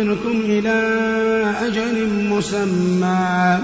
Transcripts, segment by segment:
ويؤخركم إلى أجل مسمى.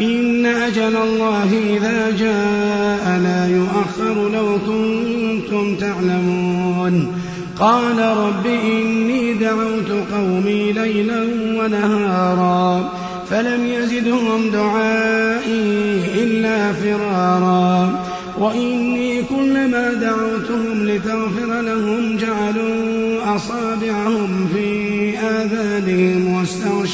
إن أجل الله إذا جاء لا يؤخر لو كنتم تعلمون. قال رب إني دعوت قومي ليلا ونهارا فلم يزدهم دعائي إلا فرارا. وإني كلما دعوتهم لتغفر لهم جعلوا أصابعهم في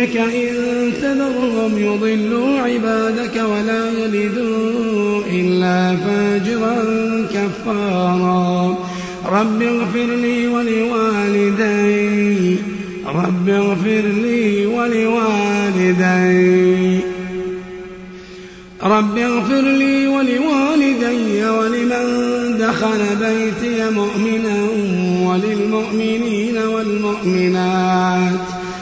إنك إن تذرهم يضلوا عبادك ولا يلدوا إلا فاجرا كفارا رب اغفر لي ولوالدي رب اغفر لي ولوالدي رب اغفر لي ولوالدي ولمن دخل بيتي مؤمنا وللمؤمنين والمؤمنات